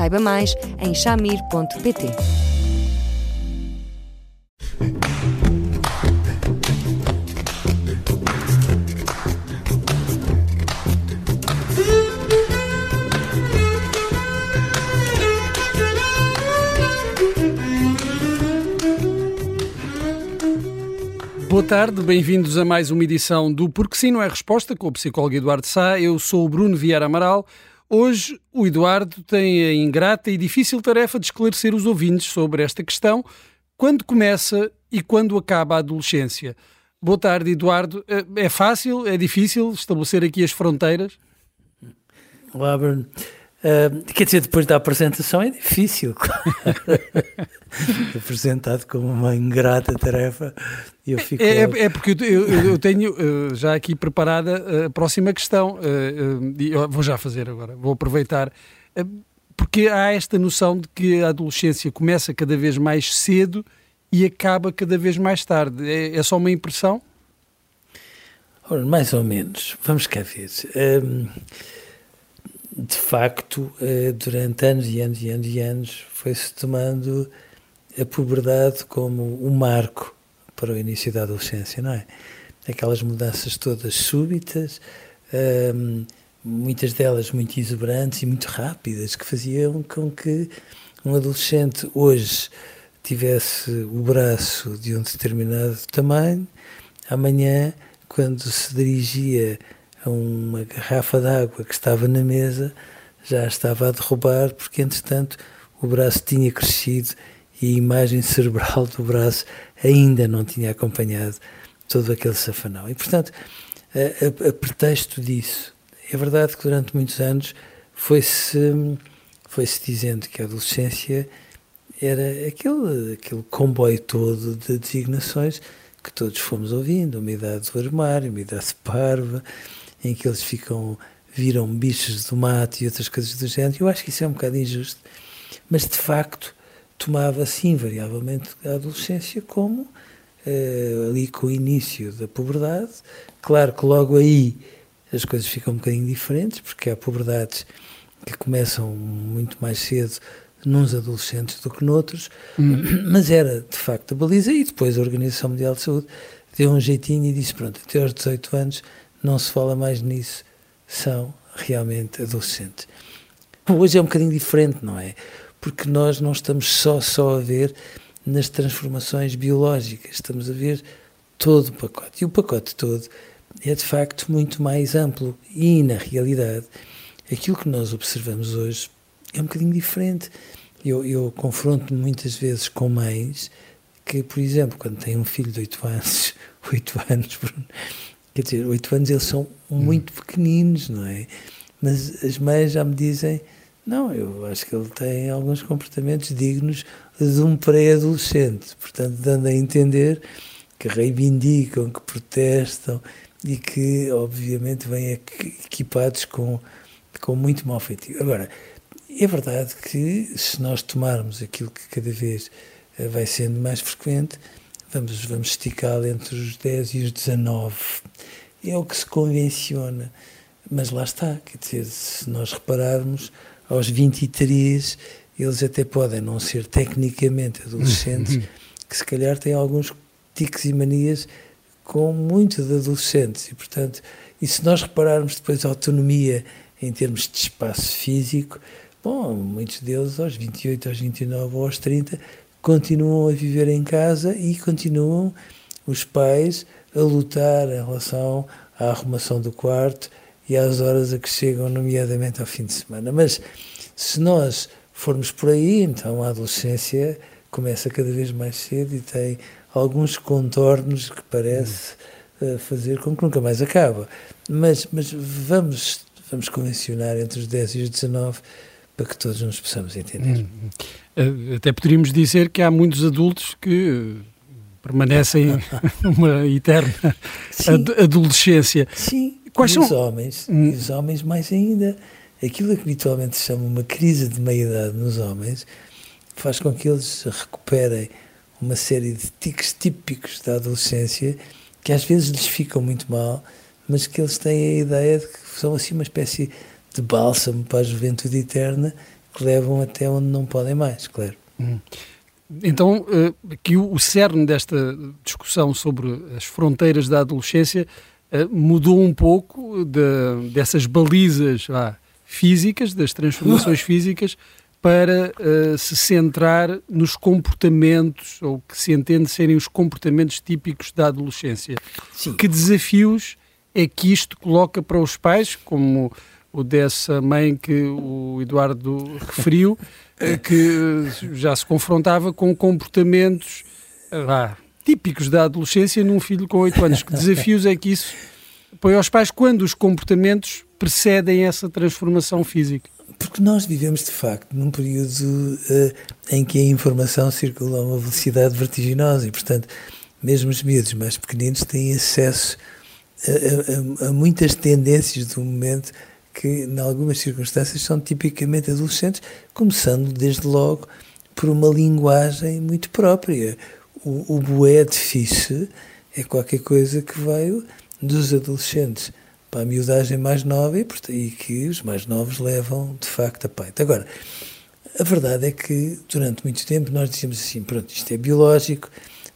Saiba mais em chamir.pt. Boa tarde, bem-vindos a mais uma edição do Porque Sim Não é Resposta com o psicólogo Eduardo Sá. Eu sou o Bruno Vieira Amaral. Hoje o Eduardo tem a ingrata e difícil tarefa de esclarecer os ouvintes sobre esta questão, quando começa e quando acaba a adolescência. Boa tarde, Eduardo. É fácil, é difícil estabelecer aqui as fronteiras? Olá, Bruno. Uh, quer dizer, depois da apresentação é difícil, apresentado como uma ingrata tarefa. Eu fico é, é, é porque eu, eu, eu tenho uh, já aqui preparada a próxima questão. Uh, vou já fazer agora, vou aproveitar. porque há esta noção de que a adolescência começa cada vez mais cedo e acaba cada vez mais tarde. É, é só uma impressão? Ora, mais ou menos. Vamos cá ver de facto, eh, durante anos e anos e anos e anos, foi-se tomando a puberdade como um marco para o início da adolescência, não é? Aquelas mudanças todas súbitas, ehm, muitas delas muito exuberantes e muito rápidas, que faziam com que um adolescente hoje tivesse o braço de um determinado tamanho, amanhã, quando se dirigia a uma garrafa d'água que estava na mesa, já estava a derrubar, porque entretanto o braço tinha crescido e a imagem cerebral do braço ainda não tinha acompanhado todo aquele safanão. E portanto, a, a, a pretexto disso, é verdade que durante muitos anos foi-se foi-se dizendo que a adolescência era aquele, aquele comboio todo de designações que todos fomos ouvindo, uma idade do armário, uma idade parva, em que eles ficam, viram bichos do mato e outras coisas do género. Eu acho que isso é um bocado injusto, mas de facto tomava-se invariavelmente a adolescência como uh, ali com o início da puberdade. Claro que logo aí as coisas ficam um bocadinho diferentes, porque há puberdades que começam muito mais cedo nos adolescentes do que noutros, hum. mas era de facto a baliza e depois a Organização Mundial de Saúde deu um jeitinho e disse, pronto, até aos 18 anos não se fala mais nisso, são realmente adolescentes. Hoje é um bocadinho diferente, não é? Porque nós não estamos só, só a ver nas transformações biológicas, estamos a ver todo o pacote. E o pacote todo é de facto muito mais amplo. E na realidade, aquilo que nós observamos hoje é um bocadinho diferente. Eu, eu confronto-me muitas vezes com mães que, por exemplo, quando têm um filho de 8 anos, 8 anos, Quer dizer, oito anos eles são muito pequeninos, não é? Mas as mães já me dizem, não, eu acho que ele tem alguns comportamentos dignos de um pré-adolescente, portanto, dando a entender que reivindicam, que protestam e que, obviamente, vêm equipados com, com muito mau feitio. Agora, é verdade que se nós tomarmos aquilo que cada vez eh, vai sendo mais frequente, vamos, vamos esticá-lo entre os 10 e os 19. É o que se convenciona. Mas lá está, quer dizer, se nós repararmos, aos 23 eles até podem não ser tecnicamente adolescentes, que se calhar têm alguns tiques e manias com muito de adolescentes. E, portanto, e se nós repararmos depois a autonomia em termos de espaço físico, bom, muitos deles aos 28, aos 29 ou aos 30 continuam a viver em casa e continuam os pais a lutar em relação à arrumação do quarto e às horas a que chegam, nomeadamente ao fim de semana. Mas se nós formos por aí, então a adolescência começa cada vez mais cedo e tem alguns contornos que parece uh, fazer com que nunca mais acaba. Mas, mas vamos, vamos convencionar entre os 10 e os 19 para que todos nos possamos entender. Hum. Até poderíamos dizer que há muitos adultos que permanecem uma eterna ad adolescência. Sim, Quais e são? os homens, hum. e os homens mais ainda. Aquilo que habitualmente se chama uma crise de meia-idade nos homens faz com que eles recuperem uma série de tiques típicos da adolescência que às vezes lhes ficam muito mal, mas que eles têm a ideia de que são assim uma espécie de bálsamo para a juventude eterna que levam até onde não podem mais, claro. Hum. Então, aqui o cerne desta discussão sobre as fronteiras da adolescência eh, mudou um pouco de, dessas balizas ah, físicas, das transformações físicas, para uh, se centrar nos comportamentos, ou que se entende serem os comportamentos típicos da adolescência. Sim. Que desafios é que isto coloca para os pais, como o dessa mãe que o Eduardo referiu, eh, que já se confrontava com comportamentos ah, típicos da adolescência num filho com 8 anos. Que desafios é que isso põe aos pais quando os comportamentos precedem essa transformação física? Porque nós vivemos, de facto, num período uh, em que a informação circula a uma velocidade vertiginosa e, portanto, mesmo os miúdos mais pequeninos têm acesso a, a, a muitas tendências do momento que, em algumas circunstâncias, são tipicamente adolescentes, começando desde logo por uma linguagem muito própria. O, o boé de fixe é qualquer coisa que veio dos adolescentes para a miudagem mais nova e, e que os mais novos levam de facto a peito. Agora, a verdade é que durante muito tempo nós dizíamos assim: pronto, isto é biológico,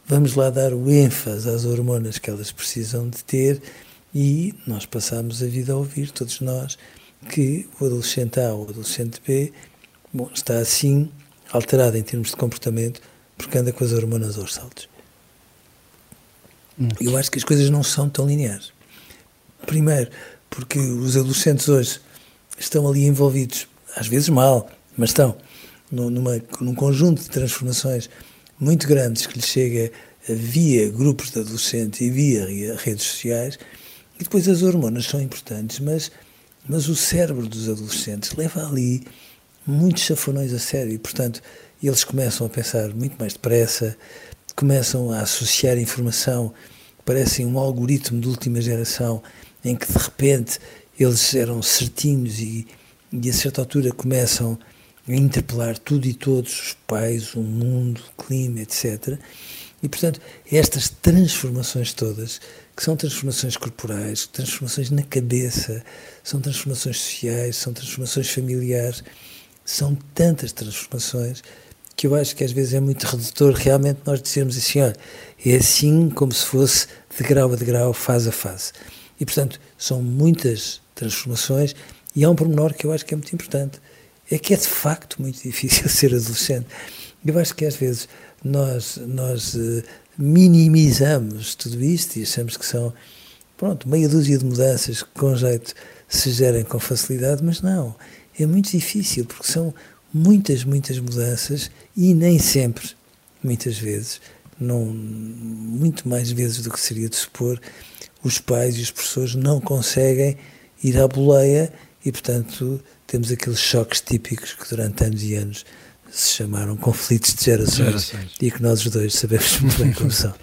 vamos lá dar o ênfase às hormonas que elas precisam de ter e nós passamos a vida a ouvir, todos nós, que o adolescente A ou o adolescente B bom, está assim alterado em termos de comportamento porque anda com as hormonas aos saltos. Eu acho que as coisas não são tão lineares. Primeiro, porque os adolescentes hoje estão ali envolvidos, às vezes mal, mas estão, numa, num conjunto de transformações muito grandes que lhes chega via grupos de adolescentes e via redes sociais. E depois as hormonas são importantes, mas, mas o cérebro dos adolescentes leva ali muitos chafonões a sério e, portanto, eles começam a pensar muito mais depressa, começam a associar informação, parecem um algoritmo de última geração, em que de repente eles eram certinhos e, e a certa altura começam a interpelar tudo e todos, os pais, o mundo, o clima, etc. E, portanto, estas transformações todas, que são transformações corporais, transformações na cabeça, são transformações sociais, são transformações familiares, são tantas transformações que eu acho que às vezes é muito redutor realmente nós dizermos assim, olha, é assim como se fosse de grau a degrau, fase a fase. E, portanto, são muitas transformações e há um pormenor que eu acho que é muito importante, é que é de facto muito difícil ser adolescente. Eu acho que às vezes nós, nós uh, minimizamos tudo isto e achamos que são, pronto, meia dúzia de mudanças que com jeito se gerem com facilidade, mas não, é muito difícil porque são muitas, muitas mudanças e nem sempre, muitas vezes, não, muito mais vezes do que seria de supor, os pais e os professores não conseguem ir à boleia e, portanto, temos aqueles choques típicos que durante anos e anos se chamaram conflitos de gerações, gerações. e que nós os dois sabemos muito bem como são.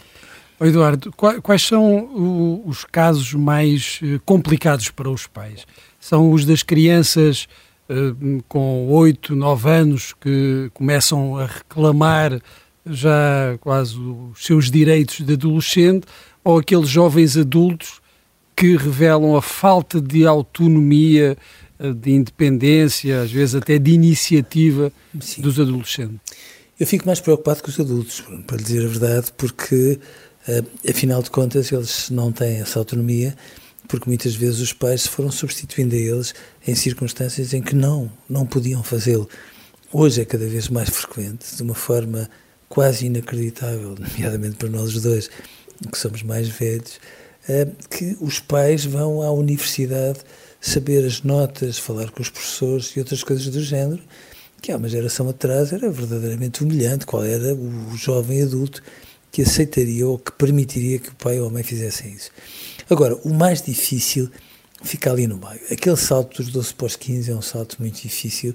Eduardo, quais são os casos mais eh, complicados para os pais? São os das crianças eh, com 8, 9 anos que começam a reclamar já quase os seus direitos de adolescente ou aqueles jovens adultos que revelam a falta de autonomia, de independência, às vezes até de iniciativa Sim. dos adolescentes? Eu fico mais preocupado com os adultos, para dizer a verdade, porque, eh, afinal de contas, eles não têm essa autonomia porque muitas vezes os pais se foram substituindo a eles em circunstâncias em que não, não podiam fazê-lo. Hoje é cada vez mais frequente, de uma forma quase inacreditável, nomeadamente para nós dois, que somos mais velhos, que os pais vão à universidade saber as notas, falar com os professores e outras coisas do género, que há uma geração atrás era verdadeiramente humilhante. Qual era o jovem adulto que aceitaria ou que permitiria que o pai ou a mãe fizessem isso? Agora, o mais difícil fica ali no meio. Aquele salto dos 12 para os 15 é um salto muito difícil,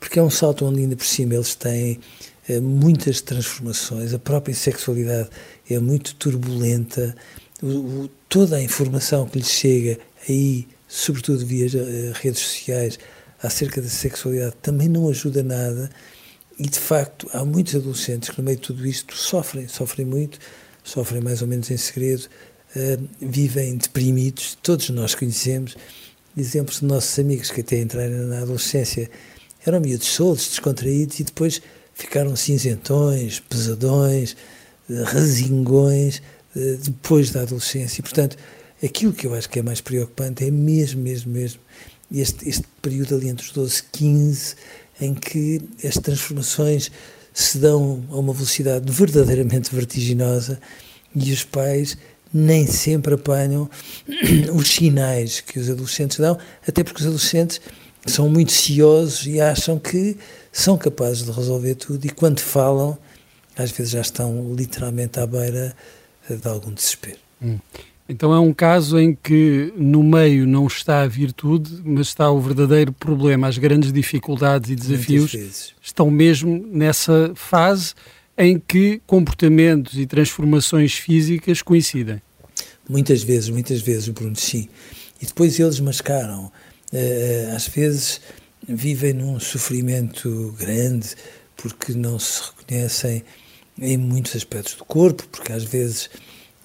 porque é um salto onde ainda por cima eles têm eh, muitas transformações, a própria sexualidade é muito turbulenta, o, toda a informação que lhes chega aí, sobretudo via uh, redes sociais, acerca da sexualidade também não ajuda nada. E de facto há muitos adolescentes que no meio de tudo isto sofrem, sofrem muito, sofrem mais ou menos em segredo, uh, vivem deprimidos, todos nós conhecemos. Exemplos de nossos amigos que até entraram na adolescência eram miúdos soltos, descontraídos e depois ficaram cinzentões, pesadões, resingões uh, depois da adolescência. E, portanto, aquilo que eu acho que é mais preocupante é mesmo, mesmo, mesmo este, este período ali entre os 12 e 15, em que as transformações se dão a uma velocidade verdadeiramente vertiginosa e os pais nem sempre apanham os sinais que os adolescentes dão, até porque os adolescentes são muito ciosos e acham que são capazes de resolver tudo e quando falam, às vezes já estão literalmente à beira de algum desespero. Hum. Então é um caso em que no meio não está a virtude, mas está o verdadeiro problema. As grandes dificuldades e desafios estão mesmo nessa fase em que comportamentos e transformações físicas coincidem. Muitas vezes, muitas vezes, Bruno, sim. E depois eles mascaram. Uh, às vezes vivem num sofrimento grande porque não se reconhecem em muitos aspectos do corpo, porque às vezes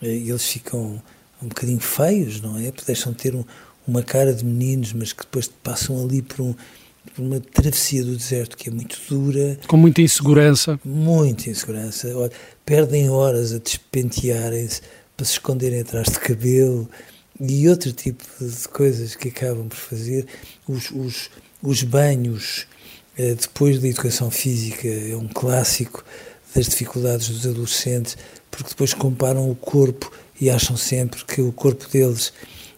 uh, eles ficam um bocadinho feios, não é? Deixam de ter um, uma cara de meninos, mas que depois passam ali por, um, por, uma travessia do deserto que é muito dura. Com muita insegurança. Muita insegurança. Olha, perdem horas a despentearem-se para se esconderem atrás de cabelo e outro tipo de coisas que acabam por fazer. Os, os, os banhos eh, depois da educação física é um clássico das dificuldades dos adolescentes, porque depois comparam o corpo e acham sempre que o corpo deles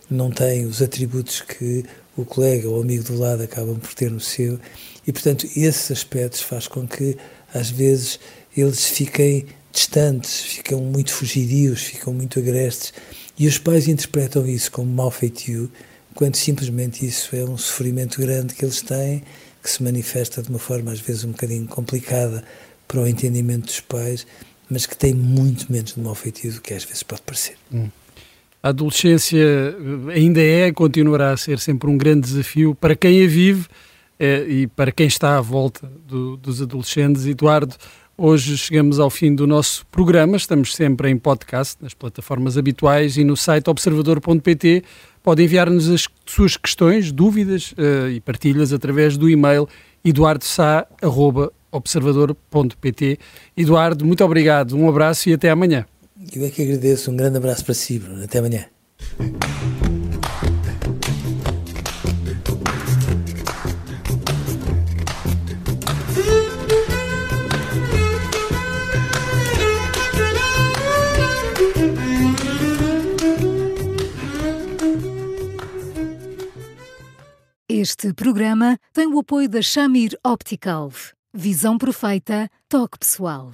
não tem os atributos que o colega ou amigo do lado acabam por ter no seu. E, portanto, esses aspectos faz com que, às vezes, eles fiquem distantes, ficam muito fugidios, ficam muito agrestes. E os pais interpretam isso como mau feitio, quando simplesmente isso é um sofrimento grande que eles têm, que se manifesta de uma forma, às vezes, um bocadinho complicada para o entendimento dos pais mas que tem muito menos de mau feitio do que às vezes pode parecer. Hum. A adolescência eh, ainda é, continuará a ser sempre um grande desafio para quem a vive eh, e para quem está à volta do, dos adolescentes. Eduardo, hoje chegamos ao fim do nosso programa. Estamos sempre em podcast, nas plataformas habituais e no site observador.pt. Pode enviar-nos as suas questões, dúvidas eh, e partilhas através do e-mail eduardosá.com observador.pt. Eduardo, muito obrigado, um abraço e até amanhã. Eu é que agradeço, um grande abraço para si, Bruno. Até amanhã. Este programa tem o apoio da Shamir Optical. Visão perfeita, toque pessoal.